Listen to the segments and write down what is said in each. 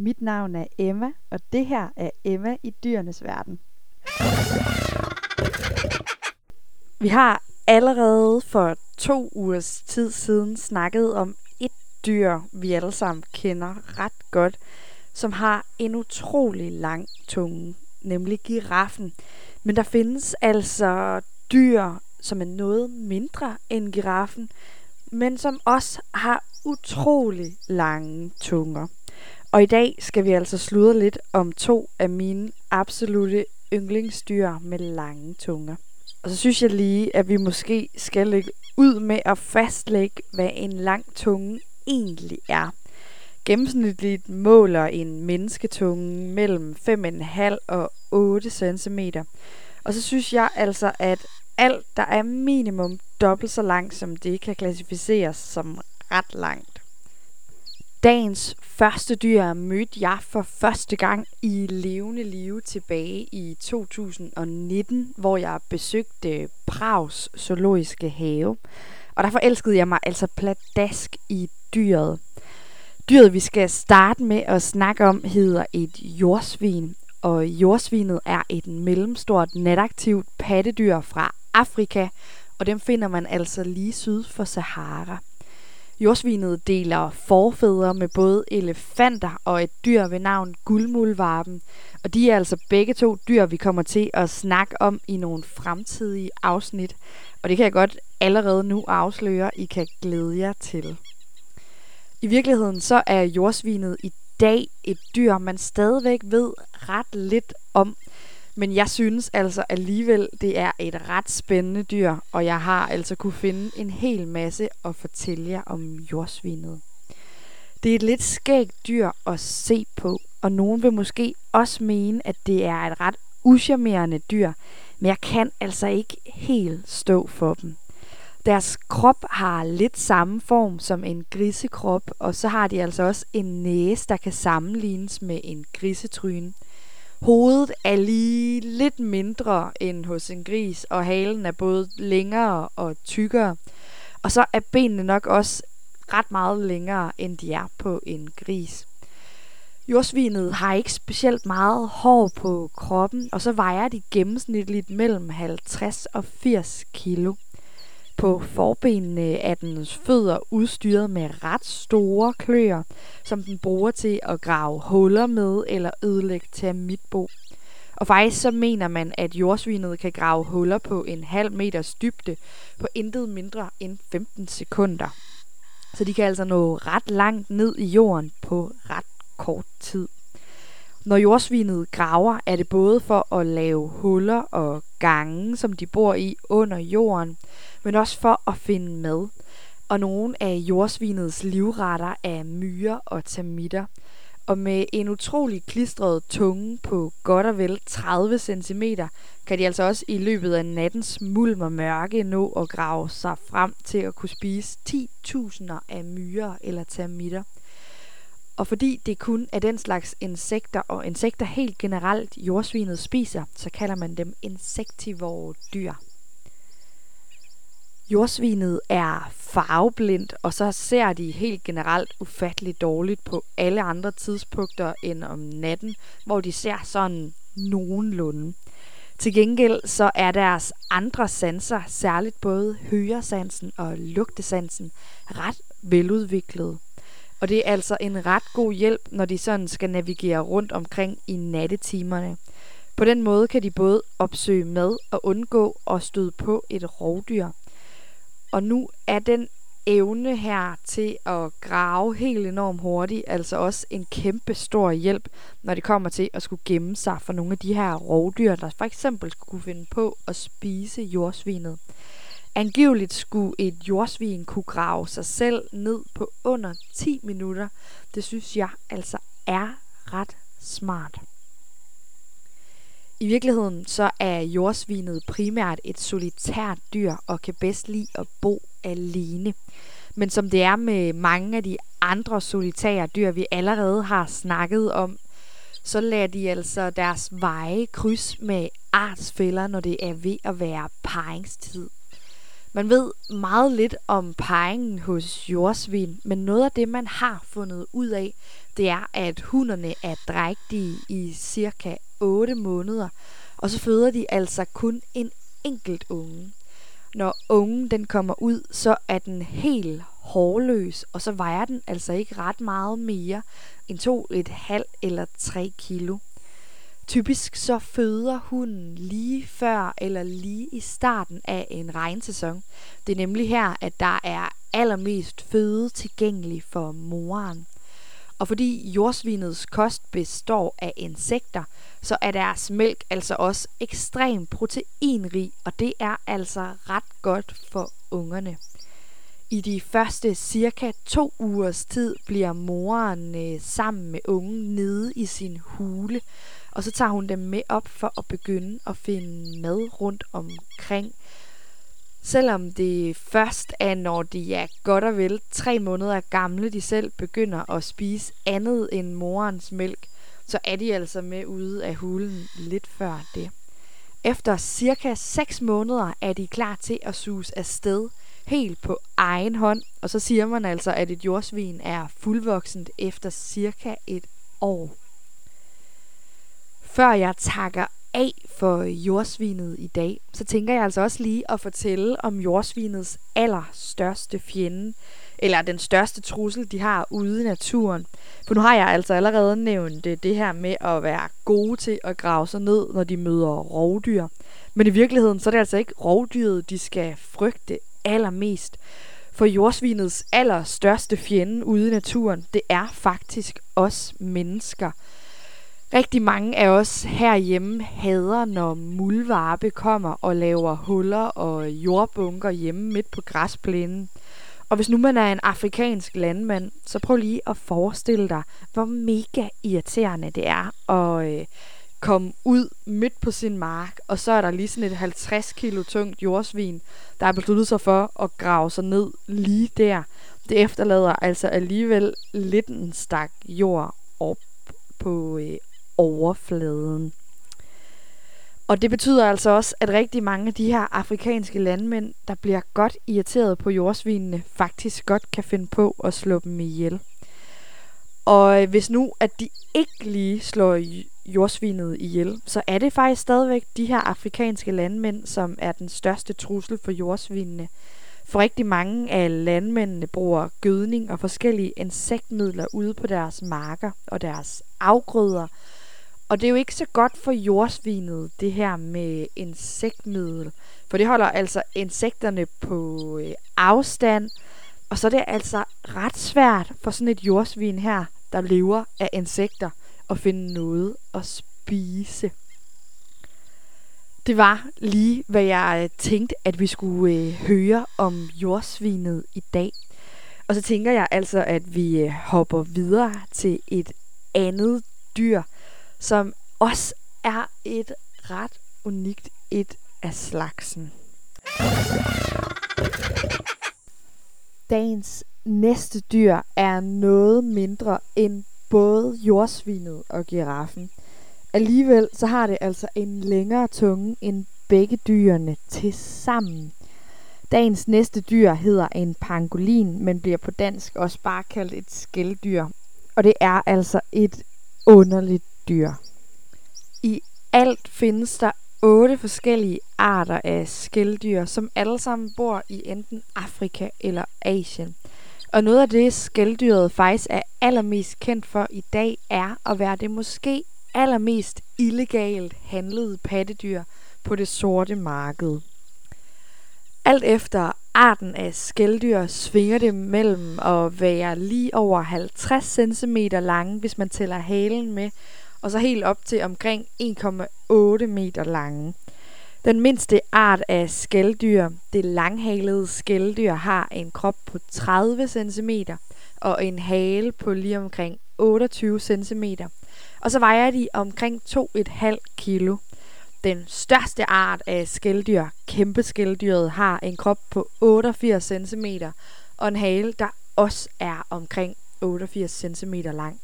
Mit navn er Emma, og det her er Emma i dyrenes verden. Vi har allerede for to ugers tid siden snakket om et dyr, vi alle sammen kender ret godt, som har en utrolig lang tunge, nemlig giraffen. Men der findes altså dyr, som er noget mindre end giraffen, men som også har utrolig lange tunger. Og i dag skal vi altså sludre lidt om to af mine absolute yndlingsdyr med lange tunger. Og så synes jeg lige, at vi måske skal lægge ud med at fastlægge, hvad en lang tunge egentlig er. Gennemsnitligt måler en mennesketunge mellem 5,5 og 8 cm. Og så synes jeg altså, at alt, der er minimum dobbelt så langt som det, kan klassificeres som ret langt. Dagens første dyr mødte jeg for første gang i levende live tilbage i 2019, hvor jeg besøgte Prags zoologiske have. Og der forelskede jeg mig altså pladask i dyret. Dyret, vi skal starte med at snakke om, hedder et jordsvin. Og jordsvinet er et mellemstort nataktivt pattedyr fra Afrika, og dem finder man altså lige syd for Sahara. Jordsvinet deler forfædre med både elefanter og et dyr ved navn guldmuldvarpen, og de er altså begge to dyr, vi kommer til at snakke om i nogle fremtidige afsnit, og det kan jeg godt allerede nu afsløre, I kan glæde jer til. I virkeligheden så er jordsvinet i dag et dyr, man stadigvæk ved ret lidt om, men jeg synes altså alligevel, det er et ret spændende dyr, og jeg har altså kunne finde en hel masse at fortælle jer om jordsvinet. Det er et lidt skægt dyr at se på, og nogen vil måske også mene, at det er et ret uschammerende dyr, men jeg kan altså ikke helt stå for dem. Deres krop har lidt samme form som en grisekrop, og så har de altså også en næse, der kan sammenlignes med en grisetryne. Hovedet er lige lidt mindre end hos en gris, og halen er både længere og tykkere. Og så er benene nok også ret meget længere, end de er på en gris. Jordsvinet har ikke specielt meget hår på kroppen, og så vejer de gennemsnitligt mellem 50 og 80 kilo. På forbenene er dens fødder udstyret med ret store kløer, som den bruger til at grave huller med eller ødelægge termitbo. Og faktisk så mener man, at jordsvinet kan grave huller på en halv meters dybde på intet mindre end 15 sekunder. Så de kan altså nå ret langt ned i jorden på ret kort tid. Når jordsvinet graver, er det både for at lave huller og gange, som de bor i under jorden, men også for at finde mad. Og nogle af jordsvinets livretter er myrer og termitter. Og med en utrolig klistret tunge på godt og vel 30 cm, kan de altså også i løbet af nattens mulm og mørke nå at grave sig frem til at kunne spise 10.000 af myrer eller termitter. Og fordi det kun er den slags insekter, og insekter helt generelt jordsvinet spiser, så kalder man dem insektivore dyr. Jordsvinet er farveblindt, og så ser de helt generelt ufatteligt dårligt på alle andre tidspunkter end om natten, hvor de ser sådan nogenlunde. Til gengæld så er deres andre sanser, særligt både høresansen og lugtesansen, ret veludviklede. Og det er altså en ret god hjælp, når de sådan skal navigere rundt omkring i nattetimerne. På den måde kan de både opsøge mad og undgå at støde på et rovdyr. Og nu er den evne her til at grave helt enormt hurtigt, altså også en kæmpe stor hjælp, når det kommer til at skulle gemme sig for nogle af de her rovdyr, der for eksempel skulle kunne finde på at spise jordsvinet. Angiveligt skulle et jordsvin kunne grave sig selv ned på under 10 minutter. Det synes jeg altså er ret smart. I virkeligheden så er jordsvinet primært et solitært dyr og kan bedst lide at bo alene. Men som det er med mange af de andre solitære dyr, vi allerede har snakket om, så lader de altså deres veje kryds med artsfælder, når det er ved at være paringstid. Man ved meget lidt om parringen hos jordsvin, men noget af det, man har fundet ud af, det er, at hunderne er drægtige i cirka 8 måneder, og så føder de altså kun en enkelt unge. Når ungen den kommer ud, så er den helt hårløs, og så vejer den altså ikke ret meget mere end to et halv eller 3 kilo. Typisk så føder hunden lige før eller lige i starten af en regnsæson. Det er nemlig her, at der er allermest føde tilgængelig for moren. Og fordi jordsvinets kost består af insekter, så er deres mælk altså også ekstremt proteinrig, og det er altså ret godt for ungerne. I de første cirka to ugers tid bliver moren øh, sammen med ungen nede i sin hule, og så tager hun dem med op for at begynde at finde mad rundt omkring. Selvom det først er, når de er godt og vel tre måneder gamle, de selv begynder at spise andet end morens mælk, så er de altså med ude af hulen lidt før det. Efter cirka 6 måneder er de klar til at suges afsted helt på egen hånd, og så siger man altså, at et jordsvin er fuldvoksent efter cirka et år. Før jeg takker af for jordsvinet i dag, så tænker jeg altså også lige at fortælle om jordsvinets allerstørste fjende, eller den største trussel, de har ude i naturen. For nu har jeg altså allerede nævnt det, det her med at være gode til at grave sig ned, når de møder rovdyr. Men i virkeligheden, så er det altså ikke rovdyret, de skal frygte allermest. For jordsvinets allerstørste fjende ude i naturen, det er faktisk os mennesker. Rigtig mange af os herhjemme hader, når muldvarpe kommer og laver huller og jordbunker hjemme midt på græsplænen. Og hvis nu man er en afrikansk landmand, så prøv lige at forestille dig, hvor mega irriterende det er at øh, komme ud midt på sin mark, og så er der lige sådan et 50 kilo tungt jordsvin, der er besluttet sig for at grave sig ned lige der. Det efterlader altså alligevel lidt en stak jord op på øh, overfladen. Og det betyder altså også, at rigtig mange af de her afrikanske landmænd, der bliver godt irriteret på jordsvinene, faktisk godt kan finde på at slå dem ihjel. Og hvis nu, at de ikke lige slår jordsvinet ihjel, så er det faktisk stadigvæk de her afrikanske landmænd, som er den største trussel for jordsvinene. For rigtig mange af landmændene bruger gødning og forskellige insektmidler ude på deres marker og deres afgrøder, og det er jo ikke så godt for jordsvinet, det her med insektmiddel. For det holder altså insekterne på øh, afstand. Og så er det altså ret svært for sådan et jordsvin her, der lever af insekter, at finde noget at spise. Det var lige, hvad jeg øh, tænkte, at vi skulle øh, høre om jordsvinet i dag. Og så tænker jeg altså, at vi øh, hopper videre til et andet dyr, som også er et ret unikt et af slagsen. Dagens næste dyr er noget mindre end både jordsvinet og giraffen. Alligevel så har det altså en længere tunge end begge dyrene til sammen. Dagens næste dyr hedder en pangolin, men bliver på dansk også bare kaldt et skældyr. Og det er altså et underligt dyr. I alt findes der otte forskellige arter af skældyr, som alle sammen bor i enten Afrika eller Asien. Og noget af det, skældyret faktisk er allermest kendt for i dag, er at være det måske allermest illegalt handlede pattedyr på det sorte marked. Alt efter arten af skældyr svinger det mellem at være lige over 50 cm lange, hvis man tæller halen med, og så helt op til omkring 1,8 meter lange. Den mindste art af skældyr, det langhalede skældyr, har en krop på 30 cm og en hale på lige omkring 28 cm. Og så vejer de omkring 2,5 kilo. Den største art af skældyr, kæmpeskældyret, har en krop på 88 cm og en hale, der også er omkring 88 cm lang.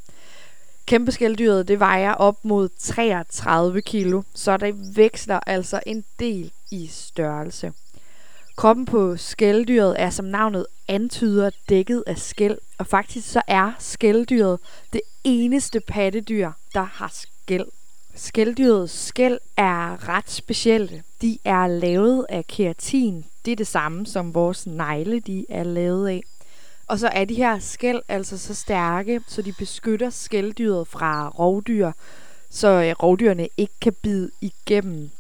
Kæmpe skældyret, det vejer op mod 33 kilo, så det veksler altså en del i størrelse. Kroppen på skældyret er som navnet antyder dækket af skæl, og faktisk så er skældyret det eneste pattedyr, der har skæl. Skældyrets skæl er ret specielle. De er lavet af keratin. Det er det samme som vores negle, de er lavet af. Og så er de her skæld altså så stærke, så de beskytter skældyret fra rovdyr, så øh, rovdyrene ikke kan bide igennem.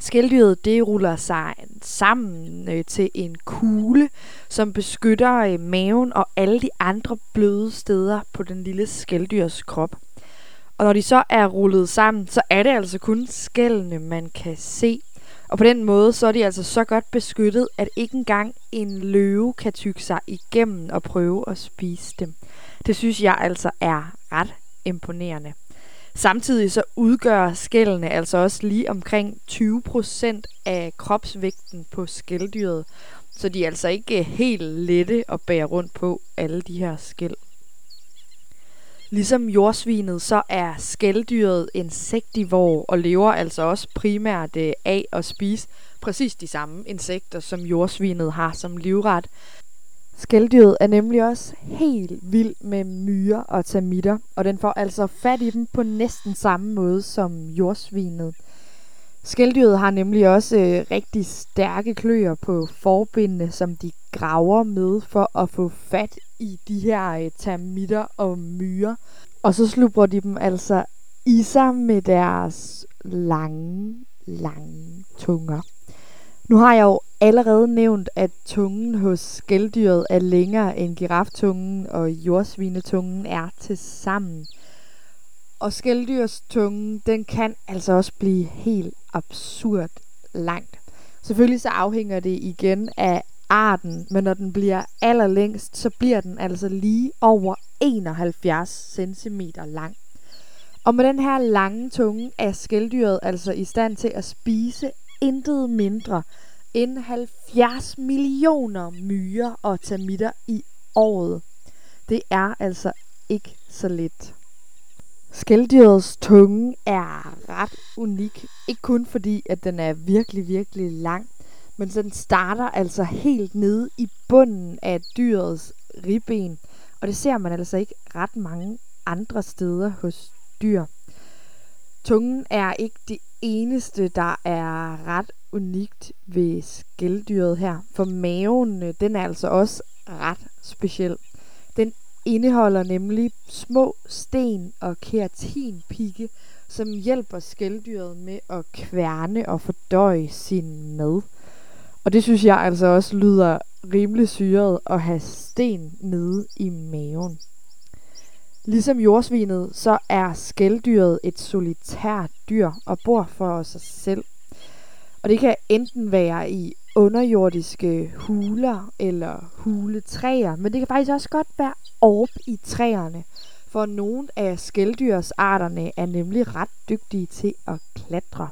Skældyret det ruller sig sammen øh, til en kugle, som beskytter øh, maven og alle de andre bløde steder på den lille skældyrs krop. Og når de så er rullet sammen, så er det altså kun skældene, man kan se. Og på den måde, så er de altså så godt beskyttet, at ikke engang en løve kan tykke sig igennem og prøve at spise dem. Det synes jeg altså er ret imponerende. Samtidig så udgør skældene altså også lige omkring 20% af kropsvægten på skældyret. Så de er altså ikke helt lette at bære rundt på, alle de her skæld. Ligesom jordsvinet, så er skældyret insektivor og lever altså også primært øh, af at spise præcis de samme insekter, som jordsvinet har som livret. Skældyret er nemlig også helt vild med myrer og termitter, og den får altså fat i dem på næsten samme måde som jordsvinet. Skældyret har nemlig også øh, rigtig stærke kløer på forbindene, som de graver med for at få fat i de her øh, termitter og myrer. Og så slupper de dem altså i sig med deres lange, lange tunger. Nu har jeg jo allerede nævnt, at tungen hos skældyret er længere end giraftungen og jordsvinetungen er til sammen. Og skældyrstungen, den kan altså også blive helt absurd langt. Selvfølgelig så afhænger det igen af arten, men når den bliver allerlængst, så bliver den altså lige over 71 cm lang. Og med den her lange tunge er skældyret altså i stand til at spise intet mindre end 70 millioner myrer og termitter i året. Det er altså ikke så let. Skældyrets tunge er ret unik. Ikke kun fordi, at den er virkelig, virkelig lang, men den starter altså helt nede i bunden af dyrets ribben. Og det ser man altså ikke ret mange andre steder hos dyr. Tungen er ikke det eneste, der er ret unikt ved skældyret her. For maven, øh, den er altså også ret speciel. Den indeholder nemlig små sten og keratinpigge, som hjælper skældyret med at kværne og fordøje sin mad. Og det synes jeg altså også lyder rimelig syret at have sten nede i maven. Ligesom jordsvinet, så er skældyret et solitært dyr og bor for sig selv. Og det kan enten være i underjordiske huler eller huletræer, men det kan faktisk også godt være op i træerne. For nogle af skældyrsarterne er nemlig ret dygtige til at klatre.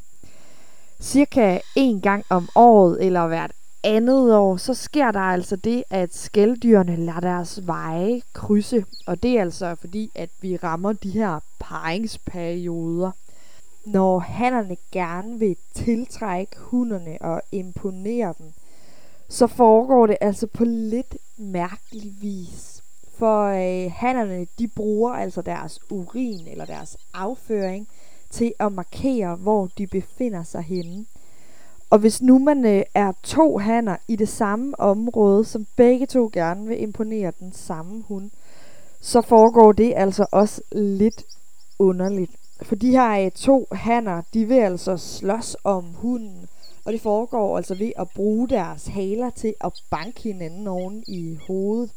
Cirka en gang om året eller hvert andet år, så sker der altså det, at skældyrene lader deres veje krydse. Og det er altså fordi, at vi rammer de her paringsperioder. Når hannerne gerne vil tiltrække hunderne og imponere dem, så foregår det altså på lidt mærkelig vis. For øh, hannerne, de bruger altså deres urin eller deres afføring til at markere, hvor de befinder sig henne. Og hvis nu man øh, er to hanner i det samme område, som begge to gerne vil imponere den samme hund, så foregår det altså også lidt underligt. For de her øh, to hanner, de vil altså slås om hunden, og det foregår altså ved at bruge deres haler til at banke hinanden oven i hovedet,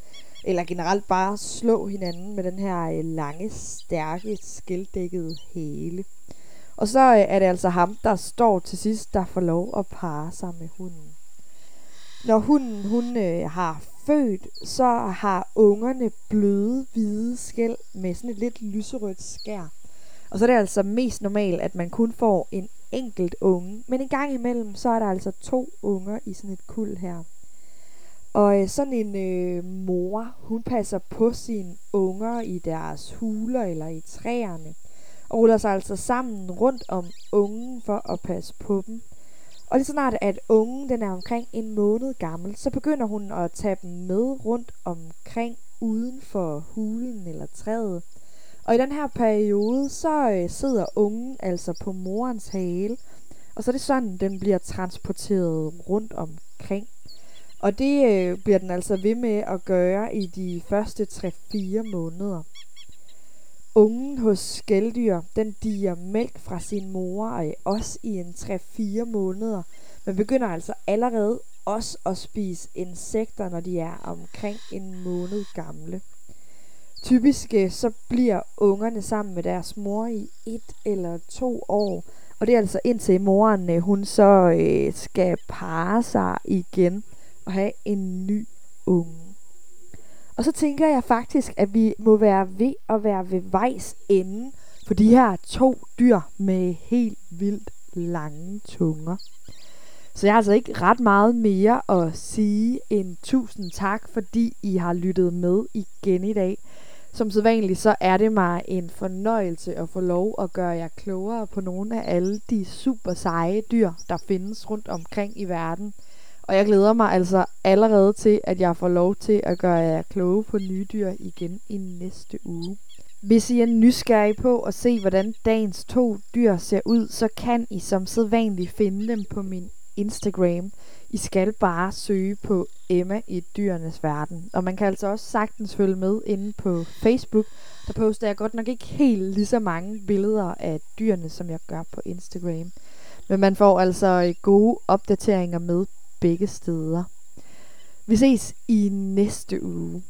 eller generelt bare slå hinanden med den her øh, lange, stærke, skildækkede hale. Og så øh, er det altså ham, der står til sidst, der får lov at parre sig med hunden. Når hunden hun øh, har født, så har ungerne bløde hvide skæl med sådan et lidt lyserødt skær. Og så er det altså mest normalt, at man kun får en enkelt unge. Men en gang imellem, så er der altså to unger i sådan et kul her. Og øh, sådan en øh, mor, hun passer på sine unger i deres huler eller i træerne og ruller sig altså sammen rundt om ungen for at passe på dem. Og lige så snart, at ungen den er omkring en måned gammel, så begynder hun at tage dem med rundt omkring uden for hulen eller træet. Og i den her periode, så øh, sidder ungen altså på morens hale, og så er det sådan, den bliver transporteret rundt omkring. Og det øh, bliver den altså ved med at gøre i de første 3-4 måneder. Ungen hos skældyr, den diger mælk fra sin mor, øh, også i en 3-4 måneder, men begynder altså allerede også at spise insekter, når de er omkring en måned gamle. Typisk øh, så bliver ungerne sammen med deres mor i et eller to år, og det er altså indtil moren øh, hun så øh, skal parre sig igen at have en ny unge. Og så tænker jeg faktisk, at vi må være ved at være ved vejs ende for de her to dyr med helt vildt lange tunger. Så jeg har altså ikke ret meget mere at sige end tusind tak, fordi I har lyttet med igen i dag. Som sædvanligt så er det mig en fornøjelse at få lov at gøre jer klogere på nogle af alle de super seje dyr, der findes rundt omkring i verden. Og jeg glæder mig altså allerede til, at jeg får lov til at gøre jer kloge på nye dyr igen i næste uge. Hvis I er nysgerrige på at se, hvordan dagens to dyr ser ud, så kan I som sædvanligt finde dem på min Instagram. I skal bare søge på Emma i dyrenes verden. Og man kan altså også sagtens følge med inde på Facebook. Der poster jeg godt nok ikke helt lige så mange billeder af dyrene, som jeg gør på Instagram. Men man får altså øh, gode opdateringer med begge steder. Vi ses i næste uge.